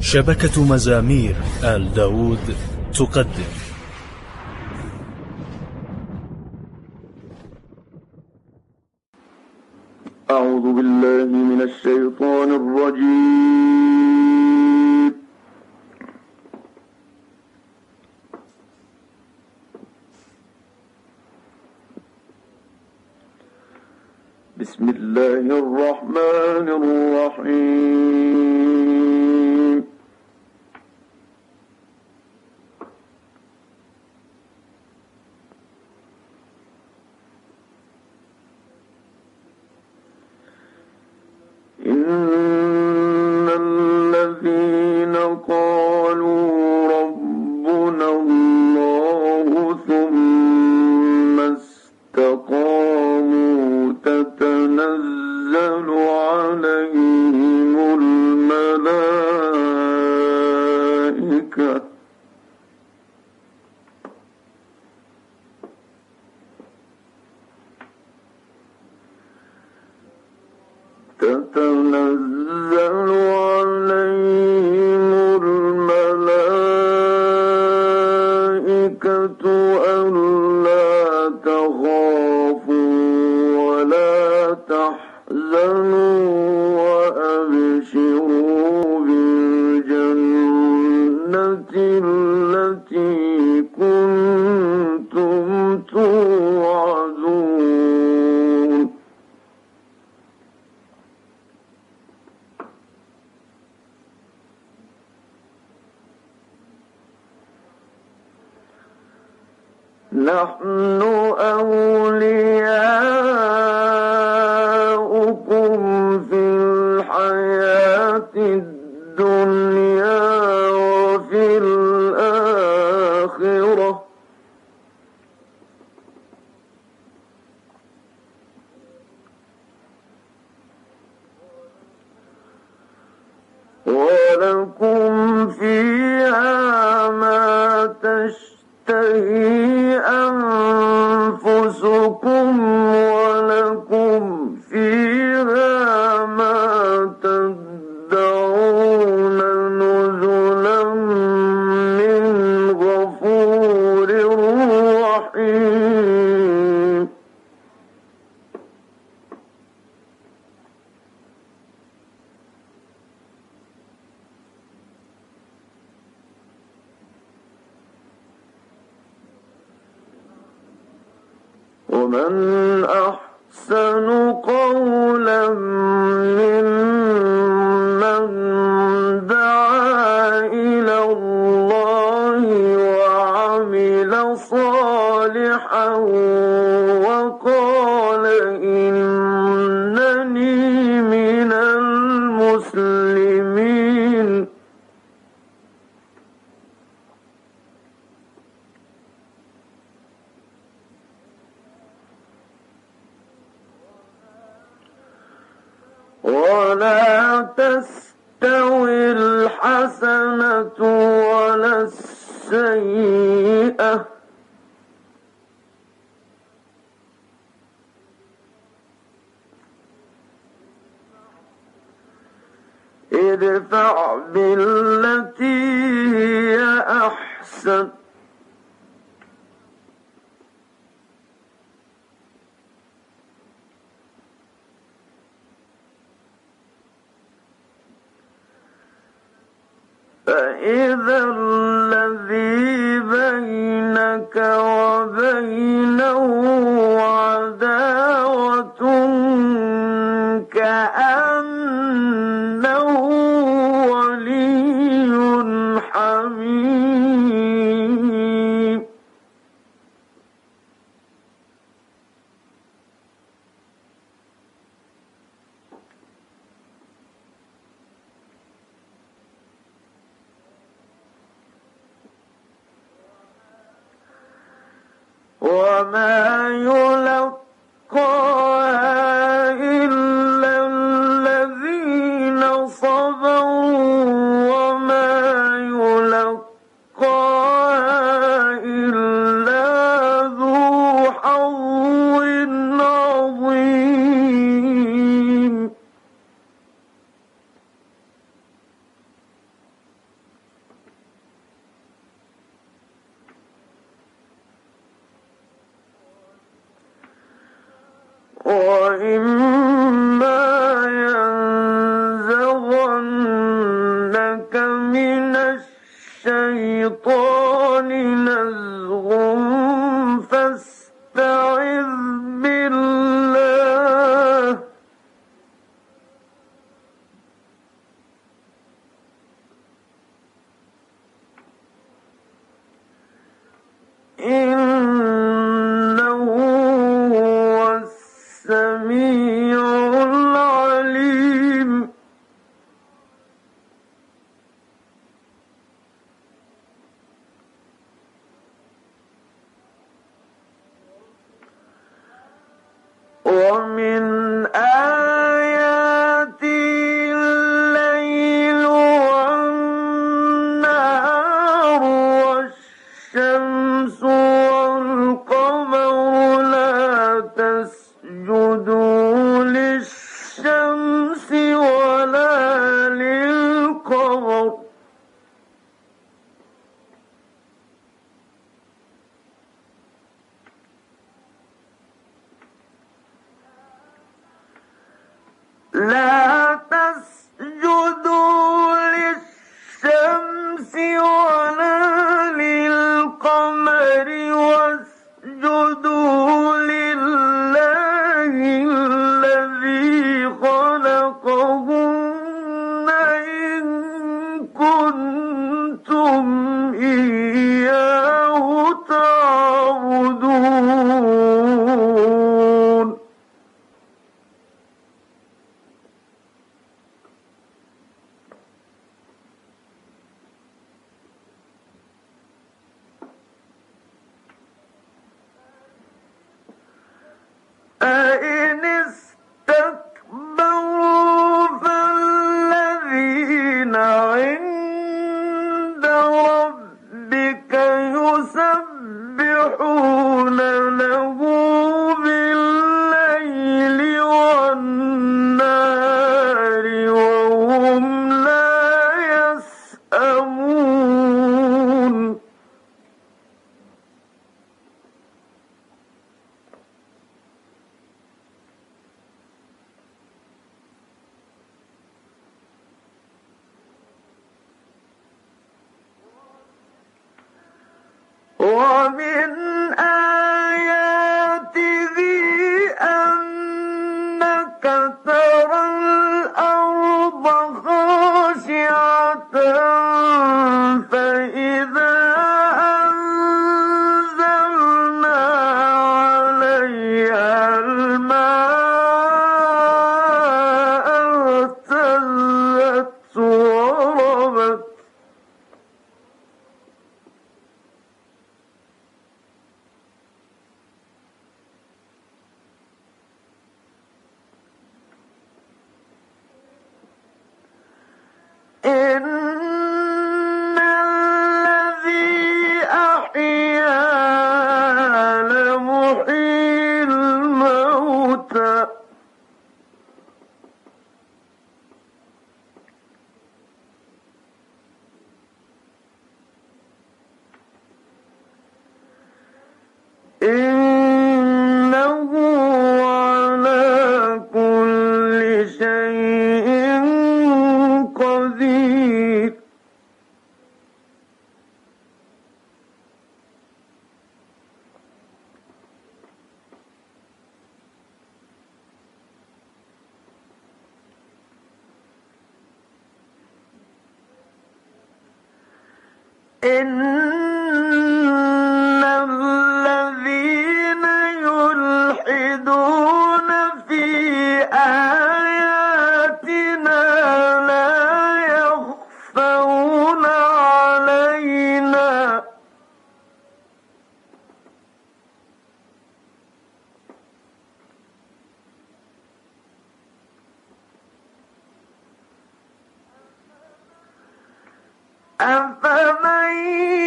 شبكة مزامير آل داود تقدم. أعوذ بالله من الشيطان الرجيم. بسم الله الرحمن الرحيم. تتقون. نحن أولياء ومن أحسن قولا ممن سيئة. ادفع بالتي هي أحسن. فإذا وما Johnny. إن أفمن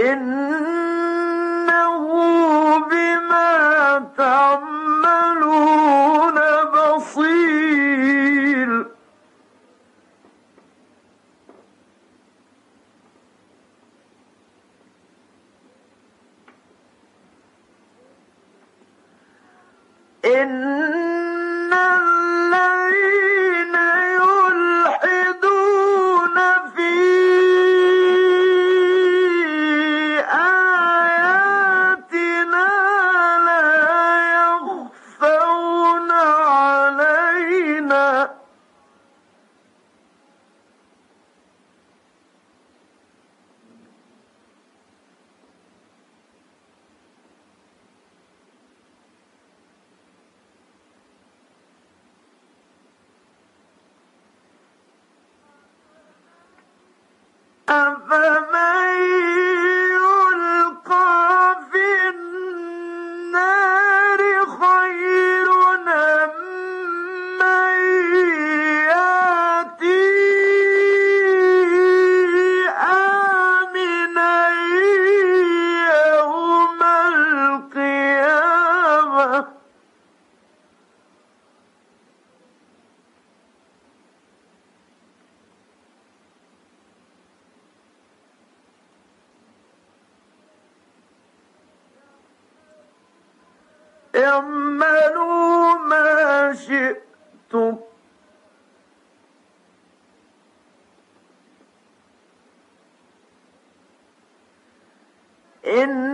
اعملوا in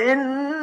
إن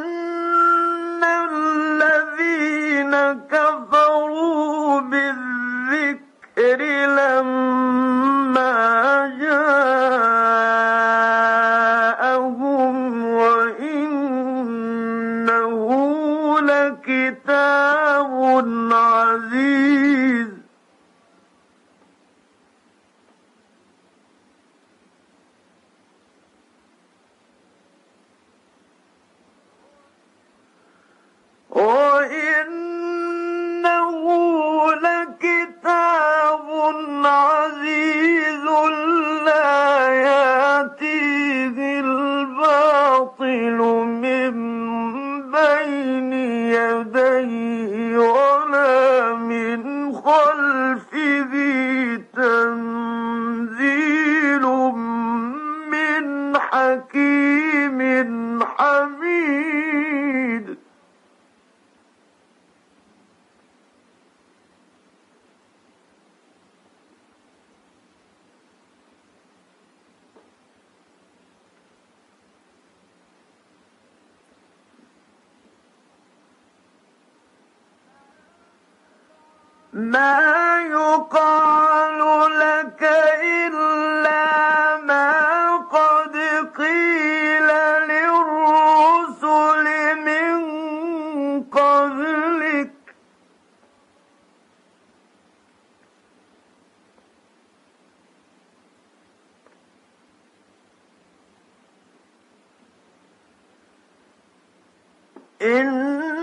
ولو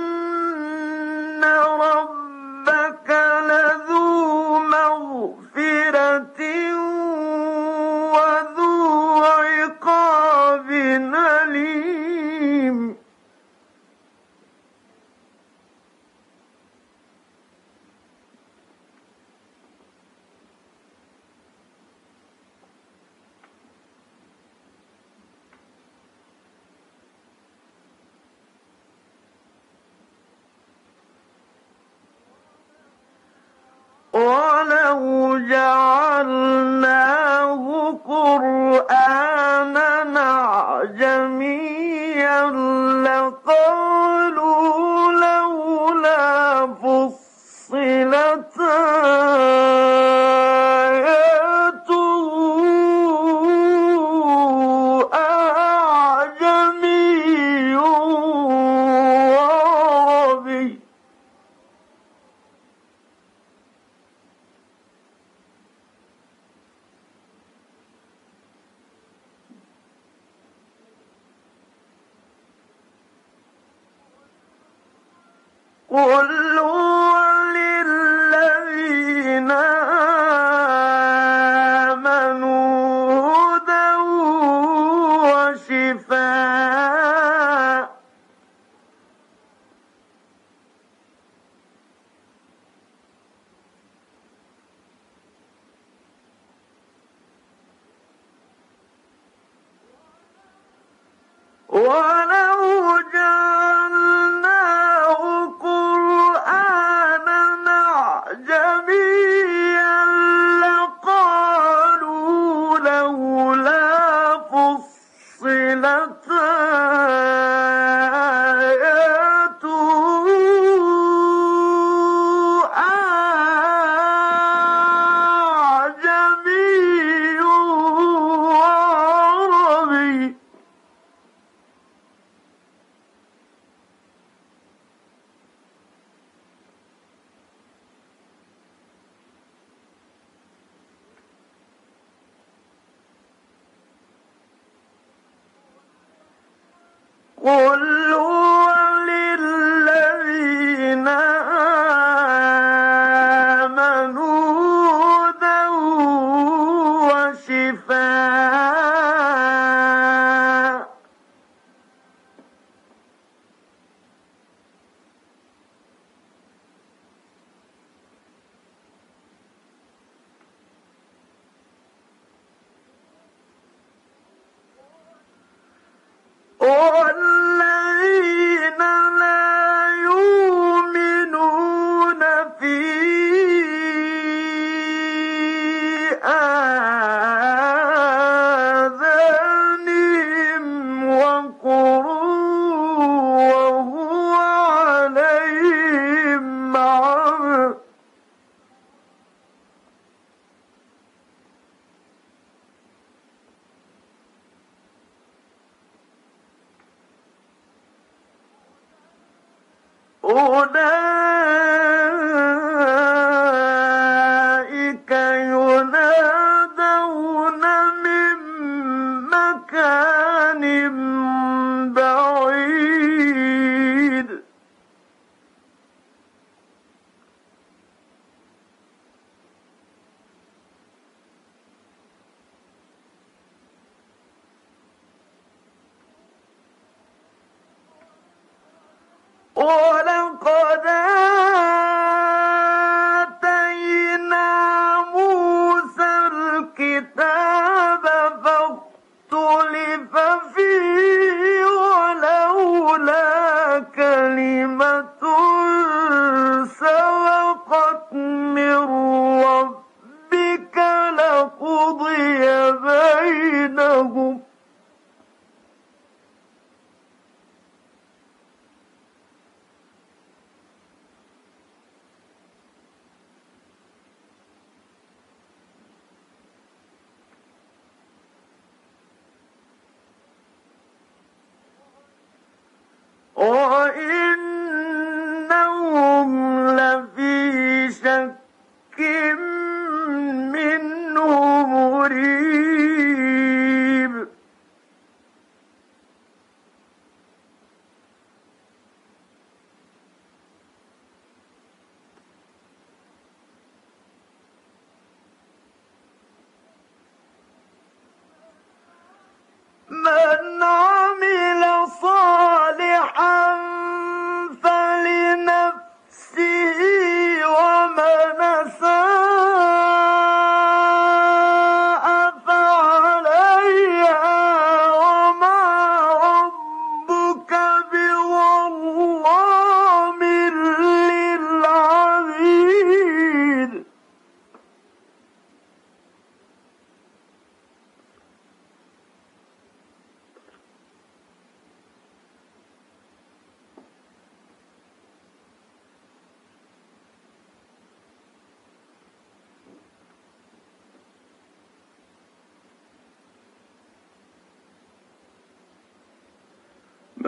what? هناك 人呐。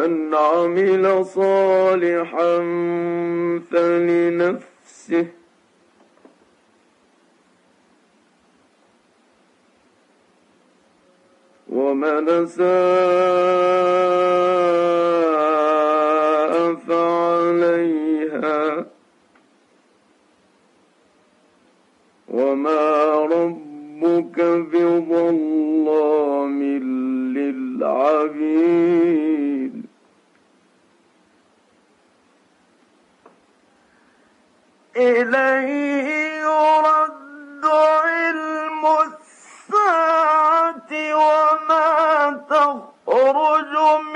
من عمل صالحا فلنفسه. ومن ساء فعليها. وما ربك بظلام للعبيد. إليه يرد علم وما تخرج من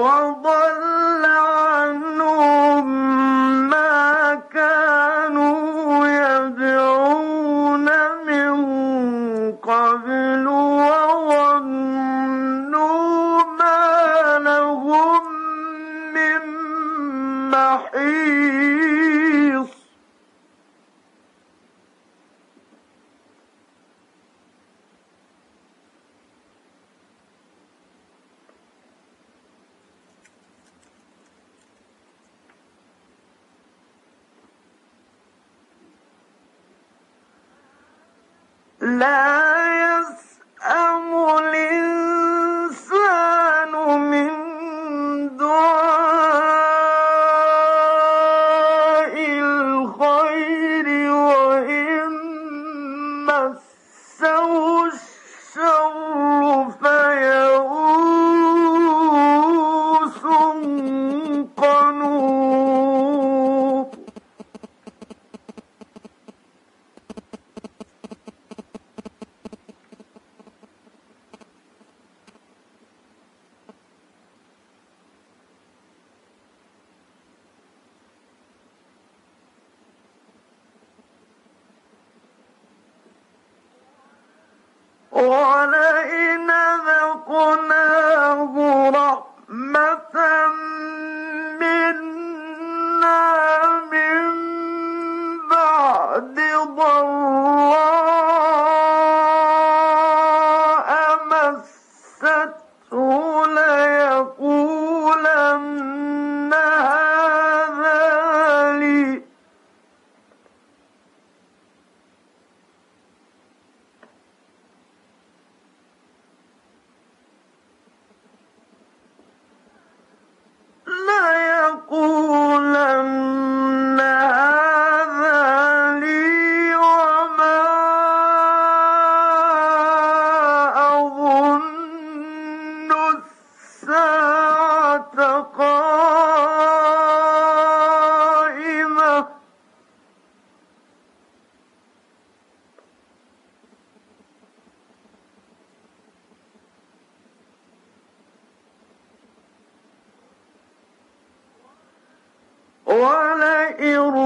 وضل لا ولئن